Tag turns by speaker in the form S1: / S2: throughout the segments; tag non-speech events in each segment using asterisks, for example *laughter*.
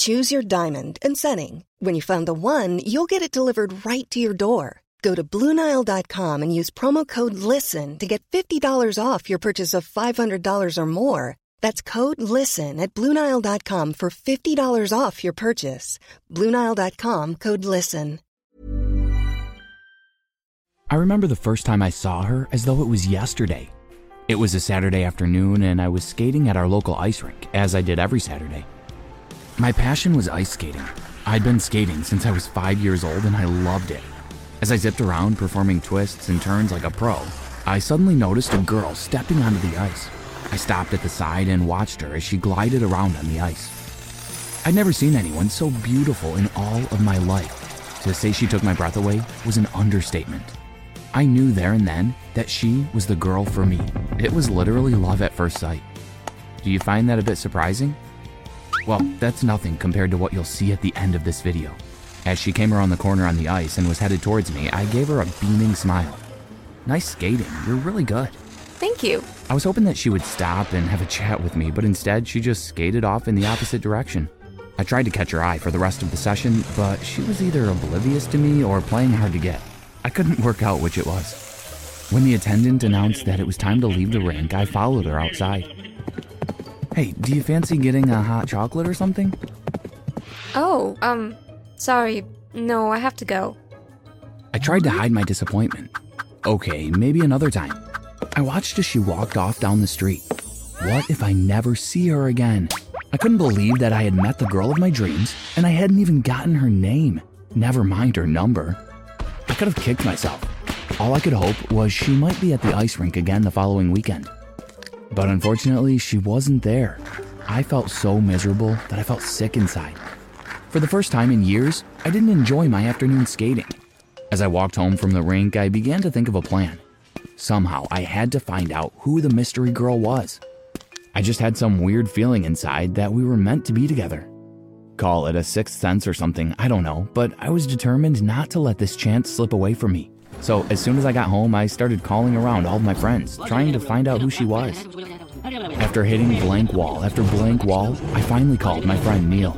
S1: Choose your diamond and setting. When you find the one, you'll get it delivered right to your door. Go to Bluenile.com and use promo code LISTEN to get $50 off your purchase of $500 or more. That's code LISTEN at Bluenile.com for $50 off your purchase. Bluenile.com code LISTEN.
S2: I remember the first time I saw her as though it was yesterday. It was a Saturday afternoon, and I was skating at our local ice rink, as I did every Saturday. My passion was ice skating. I'd been skating since I was five years old, and I loved it. As I zipped around performing twists and turns like a pro, I suddenly noticed a girl stepping onto the ice. I stopped at the side and watched her as she glided around on the ice. I'd never seen anyone so beautiful in all of my life. To say she took my breath away was an understatement. I knew there and then that she was the girl for me. It was literally love at first sight. Do you find that a bit surprising? Well, that's nothing compared to what you'll see at the end of this video. As she came around the corner on the ice and was headed towards me, I gave her a beaming smile. Nice skating, you're really good.
S3: Thank you.
S2: I was hoping that she would stop and have a chat with me, but instead she just skated off in the opposite direction. I tried to catch her eye for the rest of the session, but she was either oblivious to me or playing hard to get. I couldn't *laughs* work out which it was. When the attendant announced that it was time to leave the rink, I followed her outside. Hey, do you fancy getting a hot chocolate or something?
S3: Oh, um, sorry. No, I have to go.
S2: I tried to hide my disappointment. Okay, maybe another time. I watched as she walked off down the street. What if I never see her again? I couldn't believe that I had met the girl of my dreams and I hadn't even gotten her name, never mind her number. I could have kicked myself. All I could hope was she might be at the ice rink again the following weekend. But unfortunately, she wasn't there. I felt so miserable that I felt sick inside. For the first time in years, I didn't enjoy my afternoon skating. As I walked home from the rink, I began to think of a plan. Somehow, I had to find out who the mystery girl was. I just had some weird feeling inside that we were meant to be together. Call it a sixth sense or something, I don't know, but I was determined not to let this chance slip away from me. So as soon as I got home, I started calling around all of my friends, trying to find out who she was. After hitting blank wall after blank wall, I finally called my friend Neil.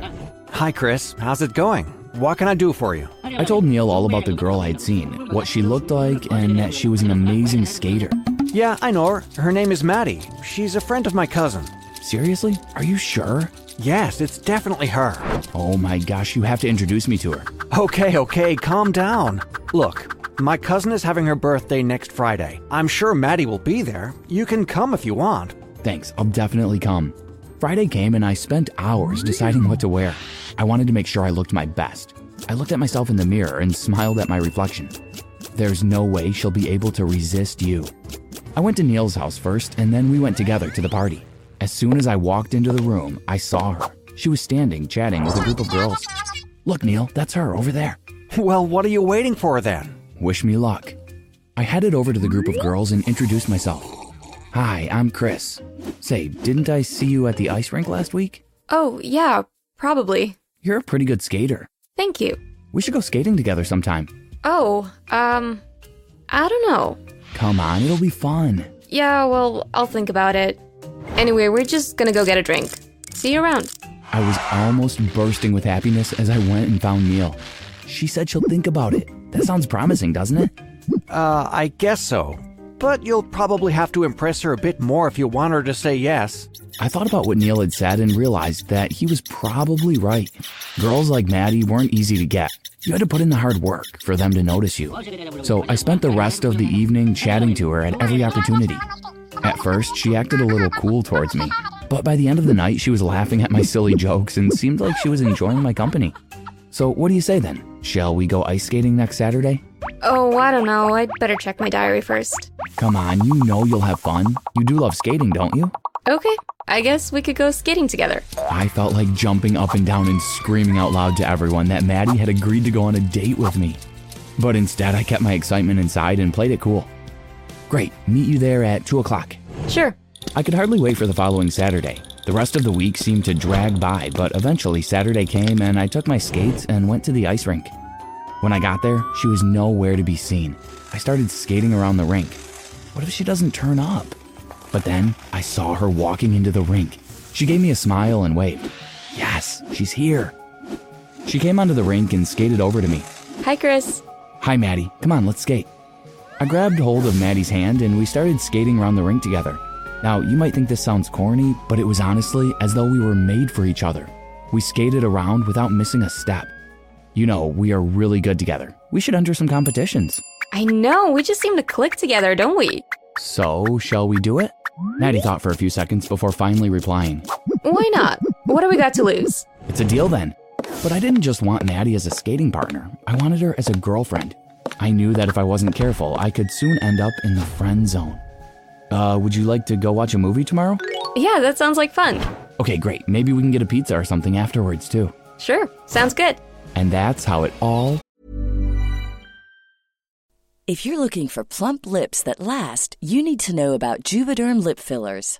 S4: Hi, Chris. How's it going? What can I do for you?
S2: I told Neil all about the girl I had seen, what she looked like, and that she was an amazing skater.
S4: Yeah, I know her. Her name is Maddie. She's a friend of my cousin.
S2: Seriously? Are you sure?
S4: Yes, it's definitely her.
S2: Oh my gosh, you have to introduce me to her.
S4: Okay, okay, calm down. Look, my cousin is having her birthday next Friday. I'm sure Maddie will be there. You can come if you want.
S2: Thanks, I'll definitely come. Friday came and I spent hours deciding what to wear. I wanted to make sure I looked my best. I looked at myself in the mirror and smiled at my reflection. There's no way she'll be able to resist you. I went to Neil's house first, and then we went together to the party. As soon as I walked into the room, I saw her. She was standing, chatting with a group of girls. Look, Neil, that's her over there.
S4: Well, what are you waiting for then?
S2: Wish me luck. I headed over to the group of girls and introduced myself. Hi, I'm Chris. Say, didn't I see you at the ice rink last week?
S3: Oh, yeah, probably.
S2: You're a pretty good skater.
S3: Thank you.
S2: We should go skating together sometime.
S3: Oh, um, I don't know.
S2: Come on, it'll be fun.
S3: Yeah, well, I'll think about it. Anyway, we're just gonna go get a drink. See you around.
S2: I was almost bursting with happiness as I went and found Neil. She said she'll think about it. That sounds promising, doesn't it?
S4: Uh, I guess so. But you'll probably have to impress her a bit more if you want her to say yes.
S2: I thought about what Neil had said and realized that he was probably right. Girls like Maddie weren't easy to get. You had to put in the hard work for them to notice you. So I spent the rest of the evening chatting to her at every opportunity. At first, she acted a little cool towards me, but by the end of the night, she was laughing at my silly jokes and seemed like she was enjoying my company. So, what do you say then? Shall we go ice skating next Saturday?
S3: Oh, I don't know. I'd better check my diary first.
S2: Come on, you know you'll have fun. You do love skating, don't you?
S3: Okay, I guess we could go skating together.
S2: I felt like jumping up and down and screaming out loud to everyone that Maddie had agreed to go on a date with me. But instead, I kept my excitement inside and played it cool. Great, meet you there at 2 o'clock.
S3: Sure.
S2: I could hardly wait for the following Saturday. The rest of the week seemed to drag by, but eventually Saturday came and I took my skates and went to the ice rink. When I got there, she was nowhere to be seen. I started skating around the rink. What if she doesn't turn up? But then I saw her walking into the rink. She gave me a smile and waved. Yes, she's here. She came onto the rink and skated over to me.
S3: Hi, Chris.
S2: Hi, Maddie. Come on, let's skate. I grabbed hold of Maddie's hand and we started skating around the rink together. Now, you might think this sounds corny, but it was honestly as though we were made for each other. We skated around without missing a step. You know, we are really good together. We should enter some competitions.
S3: I know, we just seem to click together, don't we?
S2: So, shall we do it? Maddie thought for a few seconds before finally replying.
S3: Why not? What do we got to lose?
S2: It's a deal then. But I didn't just want Maddie as a skating partner, I wanted her as a girlfriend. I knew that if I wasn't careful, I could soon end up in the friend zone. Uh, would you like to go watch a movie tomorrow?
S3: Yeah, that sounds like fun.
S2: Okay, great. Maybe we can get a pizza or something afterwards, too.
S3: Sure, sounds good.
S2: And that's how it all
S5: If you're looking for plump lips that last, you need to know about Juvederm lip fillers.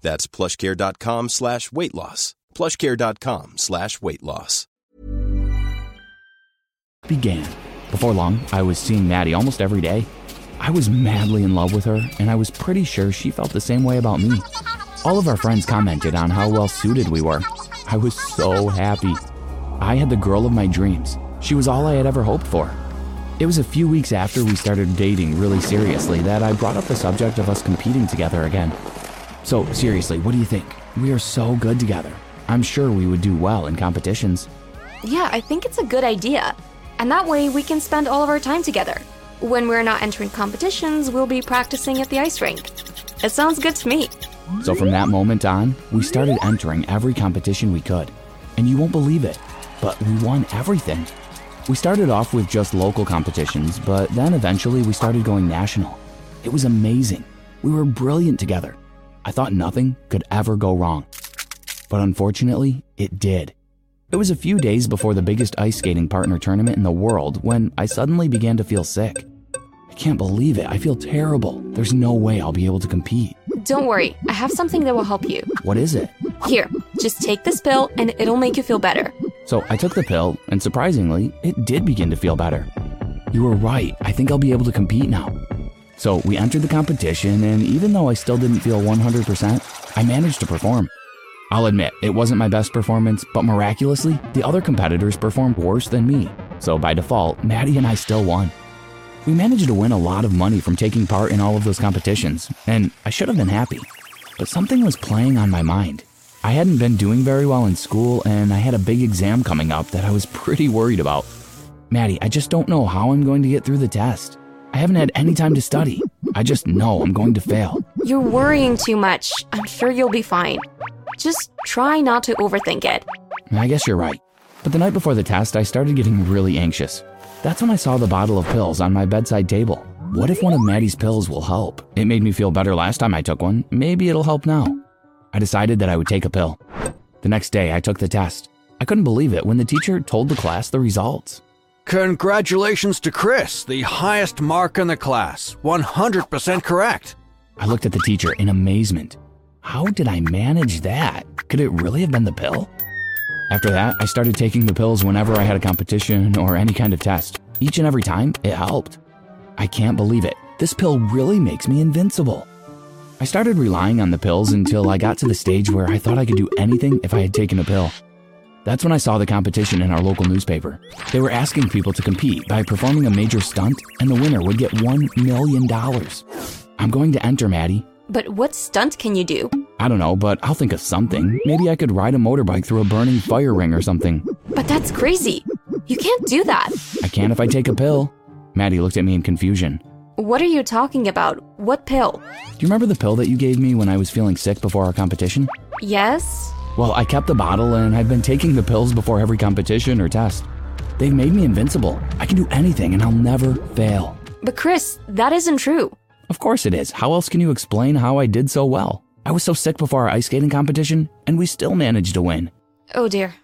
S6: That's plushcare.com slash weight loss. plushcare.com slash weight loss.
S2: began. Before long, I was seeing Maddie almost every day. I was madly in love with her, and I was pretty sure she felt the same way about me. All of our friends commented on how well suited we were. I was so happy. I had the girl of my dreams. She was all I had ever hoped for. It was a few weeks after we started dating really seriously that I brought up the subject of us competing together again. So, seriously, what do you think? We are so good together. I'm sure we would do well in competitions.
S3: Yeah, I think it's a good idea. And that way we can spend all of our time together. When we're not entering competitions, we'll be practicing at the ice rink. It sounds good to me.
S2: So from that moment on, we started entering every competition we could. And you won't believe it, but we won everything. We started off with just local competitions, but then eventually we started going national. It was amazing. We were brilliant together. I thought nothing could ever go wrong. But unfortunately, it did. It was a few days before the biggest ice skating partner tournament in the world when I suddenly began to feel sick. I can't believe it. I feel terrible. There's no way I'll be able to compete.
S3: Don't worry, I have something that will help you.
S2: What is it?
S3: Here, just take this pill and it'll make you feel better.
S2: So I took the pill, and surprisingly, it did begin to feel better. You were right. I think I'll be able to compete now. So we entered the competition, and even though I still didn't feel 100%, I managed to perform. I'll admit, it wasn't my best performance, but miraculously, the other competitors performed worse than me. So by default, Maddie and I still won. We managed to win a lot of money from taking part in all of those competitions, and I should have been happy. But something was playing on my mind. I hadn't been doing very well in school, and I had a big exam coming up that I was pretty worried about. Maddie, I just don't know how I'm going to get through the test. I haven't had any time to study. I just know I'm going to fail.
S3: You're worrying too much. I'm sure you'll be fine. Just try not to overthink it.
S2: I guess you're right. But the night before the test, I started getting really anxious. That's when I saw the bottle of pills on my bedside table. What if one of Maddie's pills will help? It made me feel better last time I took one. Maybe it'll help now. I decided that I would take a pill. The next day, I took the test. I couldn't believe it when the teacher told the class the results.
S4: Congratulations to Chris, the highest mark in the class. 100% correct.
S2: I looked at the teacher in amazement. How did I manage that? Could it really have been the pill? After that, I started taking the pills whenever I had a competition or any kind of test. Each and every time, it helped. I can't believe it. This pill really makes me invincible. I started relying on the pills until I got to the stage where I thought I could do anything if I had taken a pill. That's when I saw the competition in our local newspaper. They were asking people to compete by performing a major stunt, and the winner would get $1 million. I'm going to enter, Maddie.
S3: But what stunt can you do?
S2: I don't know, but I'll think of something. Maybe I could ride a motorbike through a burning fire ring or something.
S3: But that's crazy. You can't do that.
S2: I can if I take a pill. Maddie looked at me in confusion.
S3: What are you talking about? What pill?
S2: Do you remember the pill that you gave me when I was feeling sick before our competition?
S3: Yes?
S2: Well, I kept the bottle and I've been taking the pills before every competition or test. They've made me invincible. I can do anything and I'll never fail.
S3: But Chris, that isn't true.
S2: Of course it is. How else can you explain how I did so well? I was so sick before our ice skating competition, and we still managed to win.
S3: Oh dear.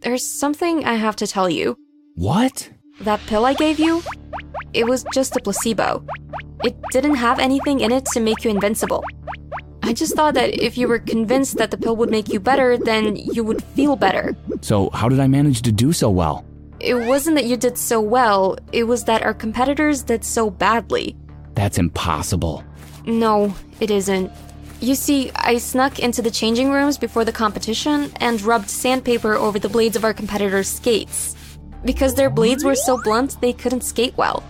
S3: There's something I have to tell you.
S2: What?
S3: That pill I gave you? It was just a placebo. It didn't have anything in it to make you invincible. I just thought that if you were convinced that the pill would make you better, then you would feel better.
S2: So, how did I manage to do so well?
S3: It wasn't that you did so well, it was that our competitors did so badly.
S2: That's impossible.
S3: No, it isn't. You see, I snuck into the changing rooms before the competition and rubbed sandpaper over the blades of our competitors' skates. Because their blades were so blunt, they couldn't skate well.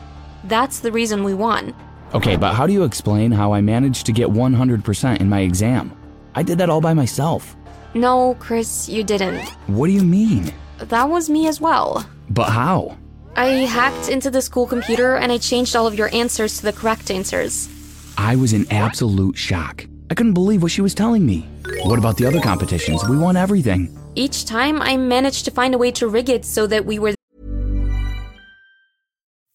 S3: That's the reason we won.
S2: Okay, but how do you explain how I managed to get 100% in my exam? I did that all by myself.
S3: No, Chris, you didn't.
S2: What do you mean?
S3: That was me as well.
S2: But how?
S3: I hacked into the school computer and I changed all of your answers to the correct answers.
S2: I was in absolute shock. I couldn't believe what she was telling me. What about the other competitions? We won everything.
S3: Each time I managed to find a way to rig it so that we were.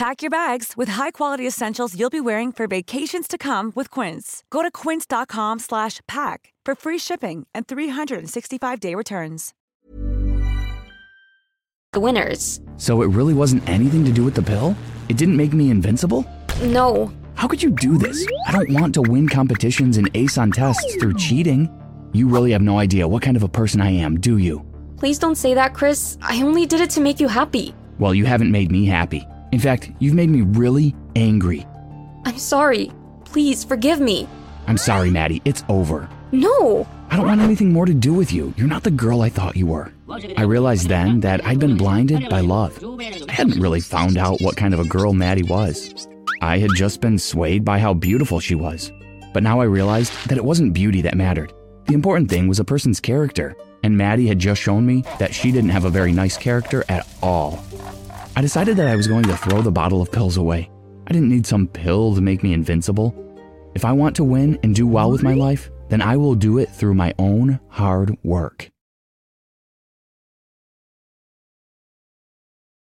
S7: Pack your bags with high-quality essentials you'll be wearing for vacations to come with Quince. Go to quince.com slash pack for free shipping and 365-day returns.
S3: The winners.
S2: So it really wasn't anything to do with the pill? It didn't make me invincible?
S3: No.
S2: How could you do this? I don't want to win competitions and ace on tests through cheating. You really have no idea what kind of a person I am, do you?
S3: Please don't say that, Chris. I only did it to make you happy.
S2: Well, you haven't made me happy. In fact, you've made me really angry.
S3: I'm sorry. Please forgive me.
S2: I'm sorry, Maddie. It's over.
S3: No!
S2: I don't want anything more to do with you. You're not the girl I thought you were. I realized then that I'd been blinded by love. I hadn't really found out what kind of a girl Maddie was. I had just been swayed by how beautiful she was. But now I realized that it wasn't beauty that mattered. The important thing was a person's character, and Maddie had just shown me that she didn't have a very nice character at all. I decided that I was going to throw the bottle of pills away. I didn't need some pill to make me invincible. If I want to win and do well with my life, then I will do it through my own hard work.